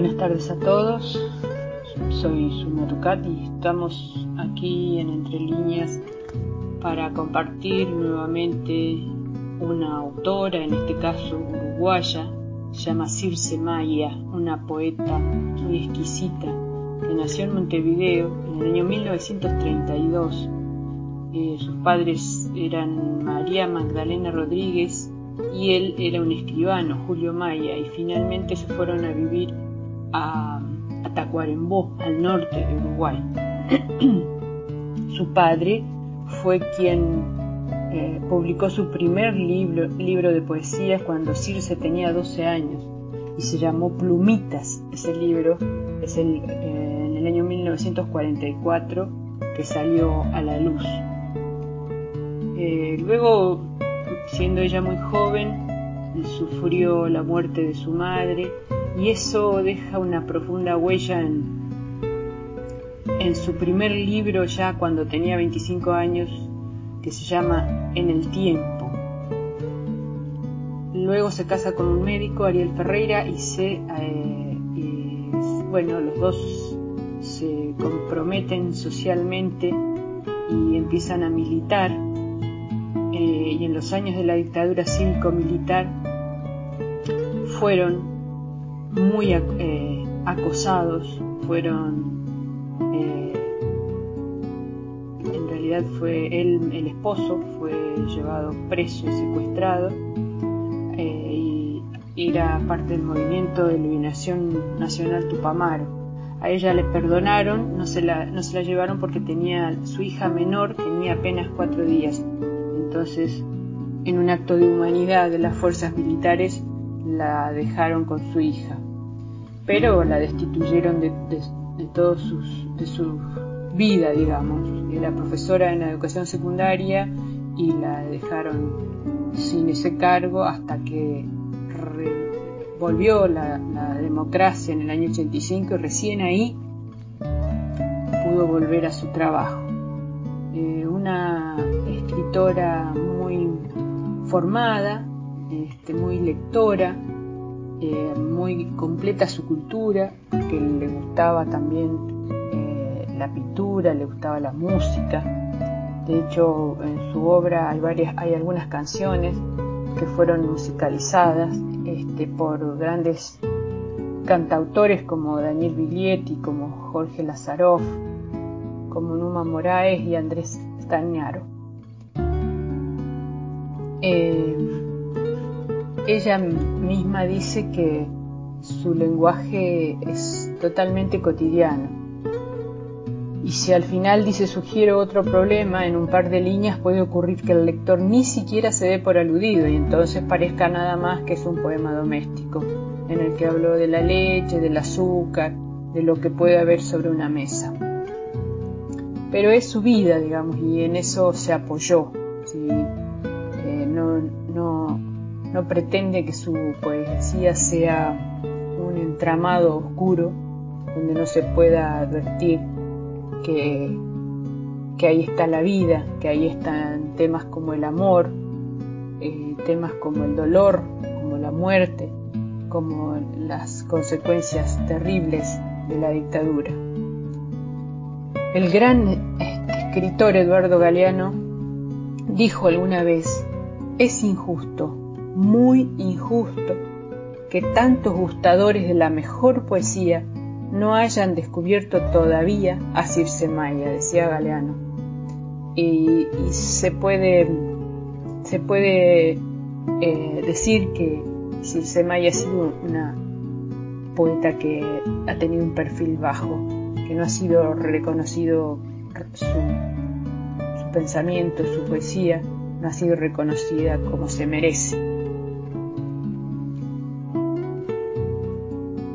Buenas tardes a todos, soy Suna y estamos aquí en Entre Líneas para compartir nuevamente una autora, en este caso uruguaya, se llama Circe Maya, una poeta muy exquisita que nació en Montevideo en el año 1932. Eh, sus padres eran María Magdalena Rodríguez y él era un escribano, Julio Maya, y finalmente se fueron a vivir a, Tacuarembó, al norte de Uruguay. Su padre fue quien eh, publicó su primer libro, libro de poesías cuando Circe tenía 12 años y se llamó Plumitas. Ese libro es el, eh, en el año 1944 que salió a la luz. Eh, luego, siendo ella muy joven, sufrió la muerte de su madre y eso deja una profunda huella en, en su primer libro ya cuando tenía 25 años que se llama En el tiempo. Luego se casa con un médico, Ariel Ferreira, y se, eh, bueno, los dos se comprometen socialmente y empiezan a militar. Eh, y en los años de la dictadura cívico-militar fueron muy eh, acosados, fueron, eh, en realidad fue él, el esposo, fue llevado preso y secuestrado eh, y era parte del movimiento de liberación nacional Tupamaro. A ella le perdonaron, no se la, no se la llevaron porque tenía su hija menor, tenía apenas cuatro días. Entonces, en un acto de humanidad de las fuerzas militares, la dejaron con su hija, pero la destituyeron de, de, todos sus, de su vida, digamos. Era profesora en la educación secundaria y la dejaron sin ese cargo hasta que volvió la, democracia en el año 85 y recién ahí pudo volver a su trabajo. Eh, una escritora muy formada, este, muy lectora, eh, muy completa su cultura, que le gustaba también eh, la pintura, le gustaba la música. De hecho, en su obra hay, varias, hay algunas canciones que fueron musicalizadas este, por grandes cantautores como Daniel Biglietti, como Jorge Lazaroff, como Numa Moraes y Andrés Stagnaro. Eh, ella misma dice que su lenguaje es totalmente cotidiano. Y si al final dice sugiero otro problema, en un par de líneas puede ocurrir que el lector ni siquiera se dé por aludido y entonces parezca nada más que es un poema doméstico, en el que habló de la leche, del azúcar, de lo que puede haber sobre una mesa. Pero es su vida, digamos, y en eso se apoyó. No pretende que su poesía sea un entramado oscuro donde no se pueda advertir que, ahí está la vida, que ahí están temas como el amor, eh, temas como el dolor, como la muerte, como las consecuencias terribles de la dictadura. El gran escritor Eduardo Galeano dijo alguna vez, es injusto muy injusto que tantos gustadores de la mejor poesía no hayan descubierto todavía a Circe Maya, decía Galeano. Y, se puede, se puede eh, decir que Circe Maya ha sido una poeta que ha tenido un perfil bajo, que no ha sido reconocido su, su pensamiento, su poesía, no ha sido reconocida como se merece.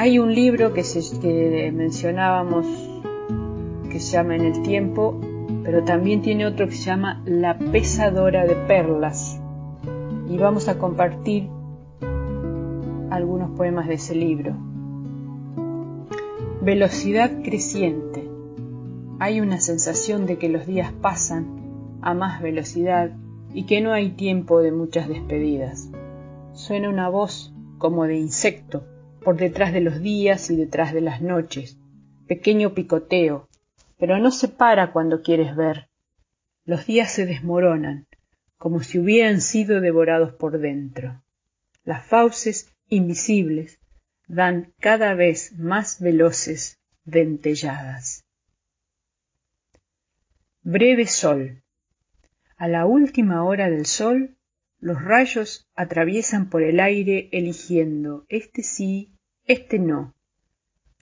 Hay un libro que, mencionábamos que se llama En el tiempo, pero también tiene otro que se llama La pesadora de perlas. Y vamos a compartir algunos poemas de ese libro. Velocidad creciente. Hay una sensación de que los días pasan a más velocidad y que no hay tiempo de muchas despedidas. Suena una voz como de insecto por detrás de los días y detrás de las noches, pequeño picoteo, pero no se para cuando quieres ver. Los días se desmoronan, como si hubieran sido devorados por dentro. Las fauces invisibles dan cada vez más veloces dentelladas. Breve sol. A la última hora del sol, los rayos atraviesan por el aire eligiendo este sí, este no.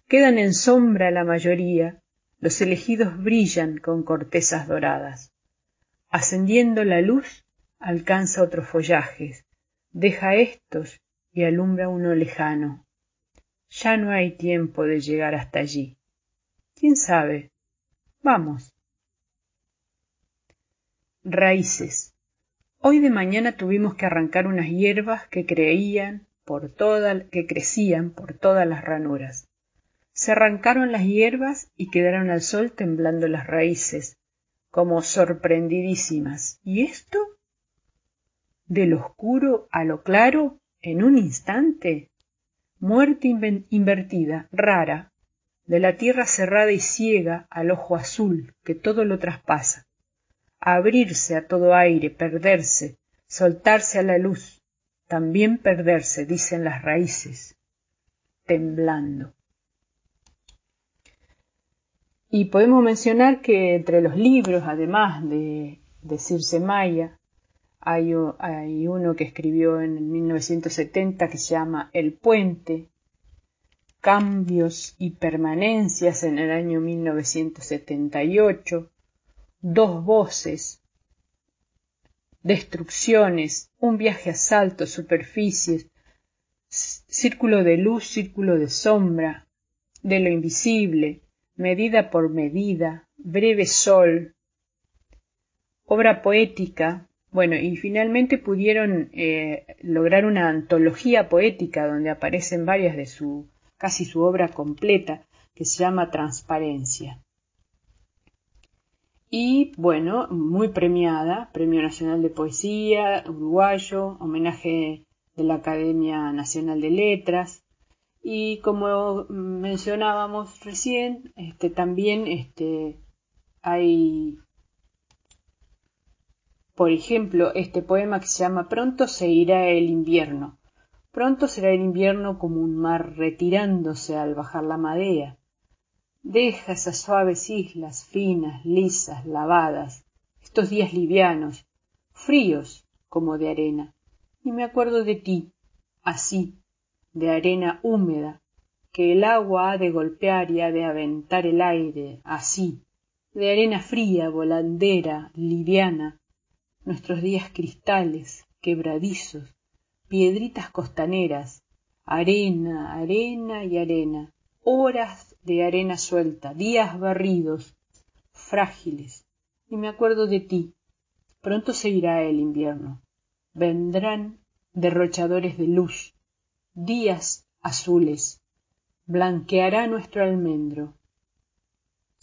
Quedan en sombra la mayoría, los elegidos brillan con cortezas doradas. Ascendiendo la luz, alcanza otros follajes, deja estos y alumbra uno lejano. Ya no hay tiempo de llegar hasta allí. ¿Quién sabe? Vamos. Raíces. Hoy de mañana tuvimos que arrancar unas hierbas que creían por toda, que crecían por todas las ranuras. Se arrancaron las hierbas y quedaron al sol temblando las raíces, como sorprendidísimas. ¿Y esto? Del oscuro a lo claro, en un instante. Muerte invertida, rara, de la tierra cerrada y ciega al ojo azul que todo lo traspasa abrirse a todo aire, perderse, soltarse a la luz, también perderse, dicen las raíces, temblando. Y podemos mencionar que entre los libros, además de, de Circe Maya, hay, hay, uno que escribió en 1970 que se llama El Puente, Cambios y Permanencias en el año 1978, dos voces, destrucciones, un viaje a saltos, superficies, círculo de luz, círculo de sombra, de lo invisible, medida por medida, breve sol, obra poética, bueno, y finalmente pudieron eh, lograr una antología poética donde aparecen varias de su, casi su obra completa, que se llama Transparencia y bueno, muy premiada, Premio Nacional de Poesía uruguayo, homenaje de la Academia Nacional de Letras y como mencionábamos recién, este, también este, hay, por ejemplo, este poema que se llama Pronto se irá el invierno. Pronto será el invierno como un mar retirándose al bajar la marea Deja esas suaves islas finas, lisas, lavadas, estos días livianos, fríos como de arena, y me acuerdo de ti, así, de arena húmeda, que el agua ha de golpear y ha de aventar el aire, así, de arena fría, volandera, liviana, nuestros días cristales, quebradizos, piedritas costaneras, arena, arena y arena, horas de arena suelta, días barridos, frágiles, y me acuerdo de ti. Pronto se irá el invierno. Vendrán derrochadores de luz, días azules, blanqueará nuestro almendro.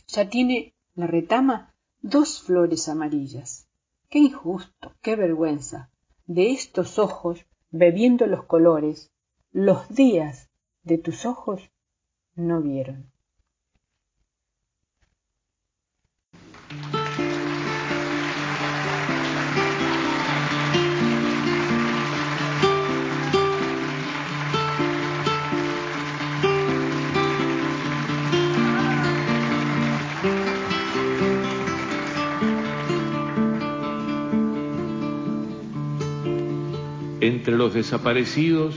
Ya tiene la retama dos flores amarillas. Qué injusto, qué vergüenza. De estos ojos, bebiendo los colores, los días de tus ojos no vieron. Entre los desaparecidos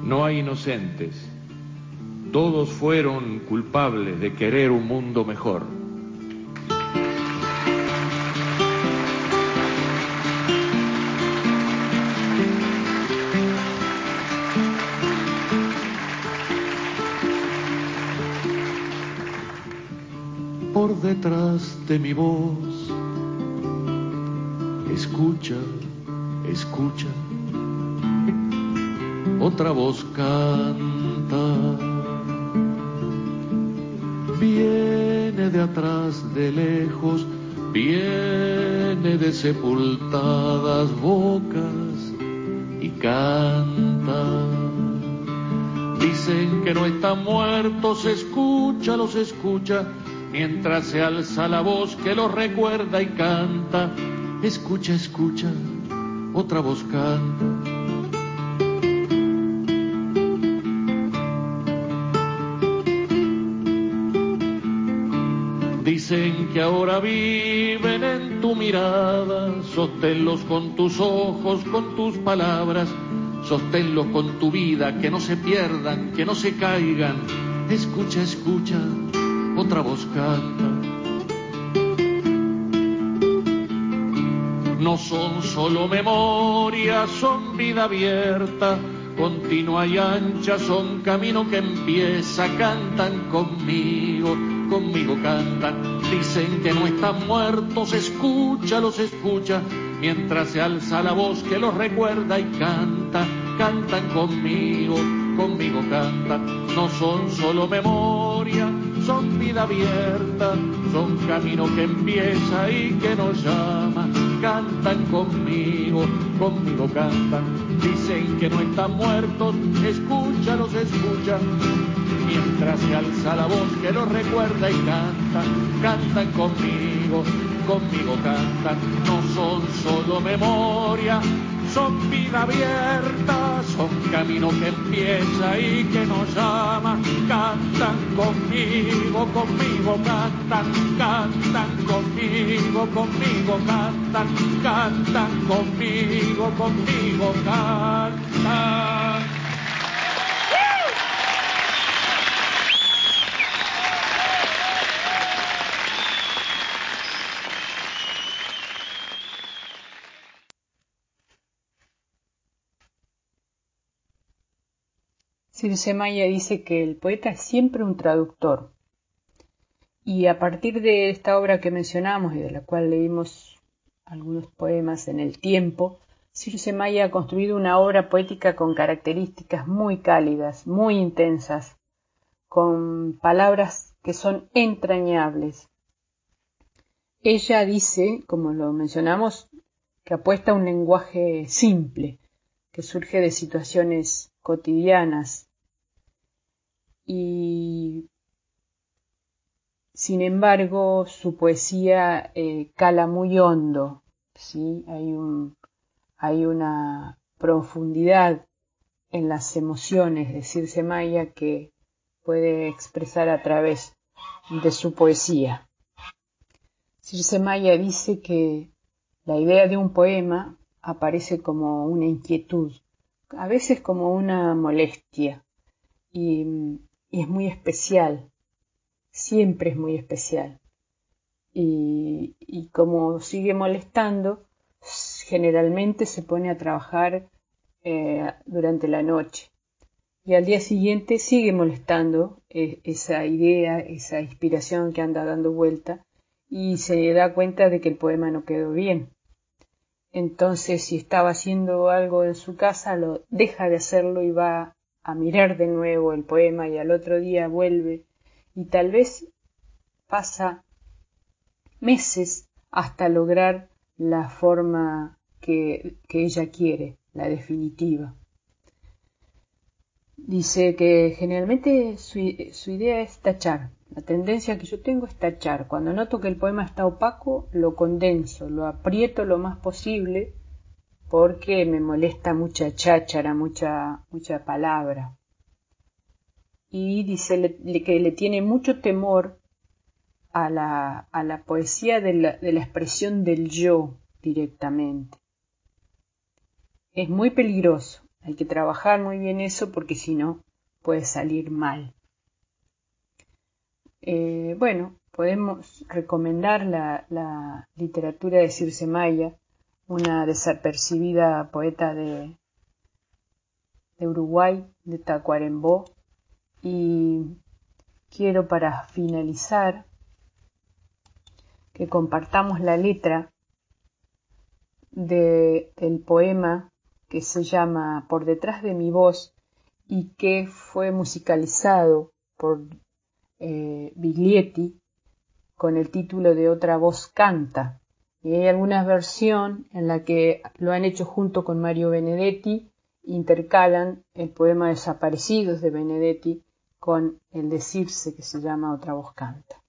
no hay inocentes. Todos fueron culpables de querer un mundo mejor. Por detrás de mi voz, escucha, escucha otra voz canta. Viene de atrás, de lejos, viene de sepultadas bocas y canta. Dicen que no están muertos, escucha, los escucha, mientras se alza la voz que los recuerda y canta. Escucha, escucha, otra voz canta. Ahora viven en tu mirada, sosténlos con tus ojos, con tus palabras, sosténlos con tu vida, que no se pierdan, que no se caigan. Escucha, escucha, otra voz canta. No son solo memorias, son vida abierta, continua y ancha, son camino que empieza, cantan conmigo conmigo cantan. Dicen que no están muertos, escucha, los escucha, mientras se alza la voz que los recuerda y canta. Cantan conmigo, conmigo cantan. No son solo memoria, son vida abierta, son camino que empieza y que nos llama. Cantan conmigo, conmigo cantan. Dicen que no están muertos, escucha, los escucha mientras se alza la voz que los recuerda y canta, cantan conmigo, conmigo cantan, no son solo memoria, son vida abierta, son camino que empieza y que nos llama, cantan conmigo, conmigo cantan, cantan conmigo, conmigo cantan, cantan conmigo, conmigo cantan. Circe Maya dice que el poeta es siempre un traductor. Y a partir de esta obra que mencionamos y de la cual leímos algunos poemas en el tiempo, Circe Maya ha construido una obra poética con características muy cálidas, muy intensas, con palabras que son entrañables. Ella dice, como lo mencionamos, que apuesta a un lenguaje simple, que surge de situaciones cotidianas, y sin embargo su poesía eh, cala muy hondo, ¿sí? hay, hay una profundidad en las emociones de Circe Maya que puede expresar a través de su poesía. Circe Maya dice que la idea de un poema aparece como una inquietud, a veces como una molestia, y y es muy especial, siempre es muy especial. Y, como sigue molestando, generalmente se pone a trabajar eh, durante la noche. Y al día siguiente sigue molestando eh, esa idea, esa inspiración que anda dando vuelta y se da cuenta de que el poema no quedó bien. Entonces, si estaba haciendo algo en su casa, lo deja de hacerlo y va a mirar de nuevo el poema y al otro día vuelve y tal vez pasa meses hasta lograr la forma que, ella quiere, la definitiva. Dice que generalmente su, su, idea es tachar. La tendencia que yo tengo es tachar. Cuando noto que el poema está opaco, lo condenso, lo aprieto lo más posible porque me molesta mucha cháchara, mucha, mucha palabra. Y dice que le tiene mucho temor a la, a la poesía de la, de la expresión del yo directamente. Es muy peligroso, hay que trabajar muy bien eso porque si no puede salir mal. Eh, bueno, podemos recomendar la, la literatura de Circe Maya, una desapercibida poeta de, de Uruguay, de Tacuarembó, y quiero para finalizar que compartamos la letra de, del poema que se llama Por detrás de mi voz y que fue musicalizado por eh, Biglietti con el título de Otra voz canta. Y hay alguna versión en la que lo han hecho junto con Mario Benedetti intercalan el poema Desaparecidos de Benedetti con el decirse que se llama Otra voz canta.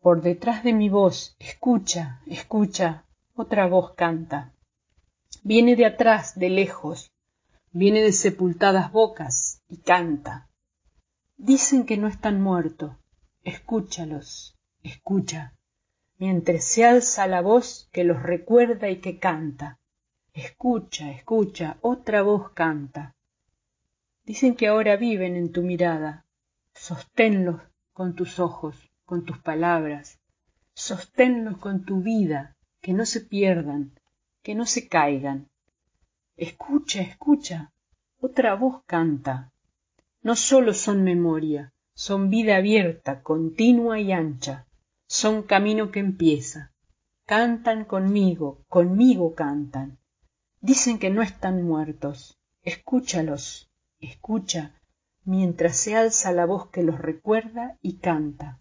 Por detrás de mi voz, escucha, escucha, otra voz canta. Viene de atrás, de lejos, viene de sepultadas bocas y canta. Dicen que no están muertos, escúchalos, escucha, mientras se alza la voz que los recuerda y que canta. Escucha, escucha, otra voz canta. Dicen que ahora viven en tu mirada. Sosténlos con tus ojos, con tus palabras. Sosténlos con tu vida, que no se pierdan, que no se caigan. Escucha, escucha, otra voz canta. No sólo son memoria, son vida abierta, continua y ancha, son camino que empieza. Cantan conmigo, conmigo cantan. Dicen que no están muertos. Escúchalos, escucha, mientras se alza la voz que los recuerda y canta.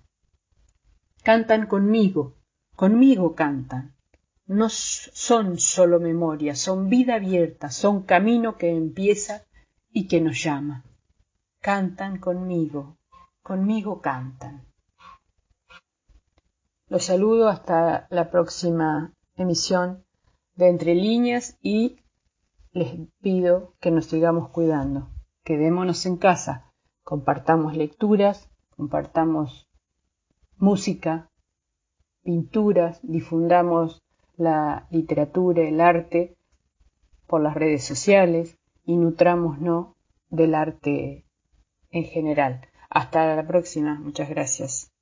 Cantan conmigo, conmigo cantan. No son solo memoria, son vida abierta, son camino que empieza y que nos llama. Cantan conmigo, conmigo cantan. Los saludo hasta la próxima emisión de Entre Líneas y les pido que nos sigamos cuidando. Quedémonos en casa, compartamos lecturas, compartamos música, pinturas, difundamos la literatura, el arte por las redes sociales y nutrámonos del arte en general. Hasta la próxima. Muchas gracias.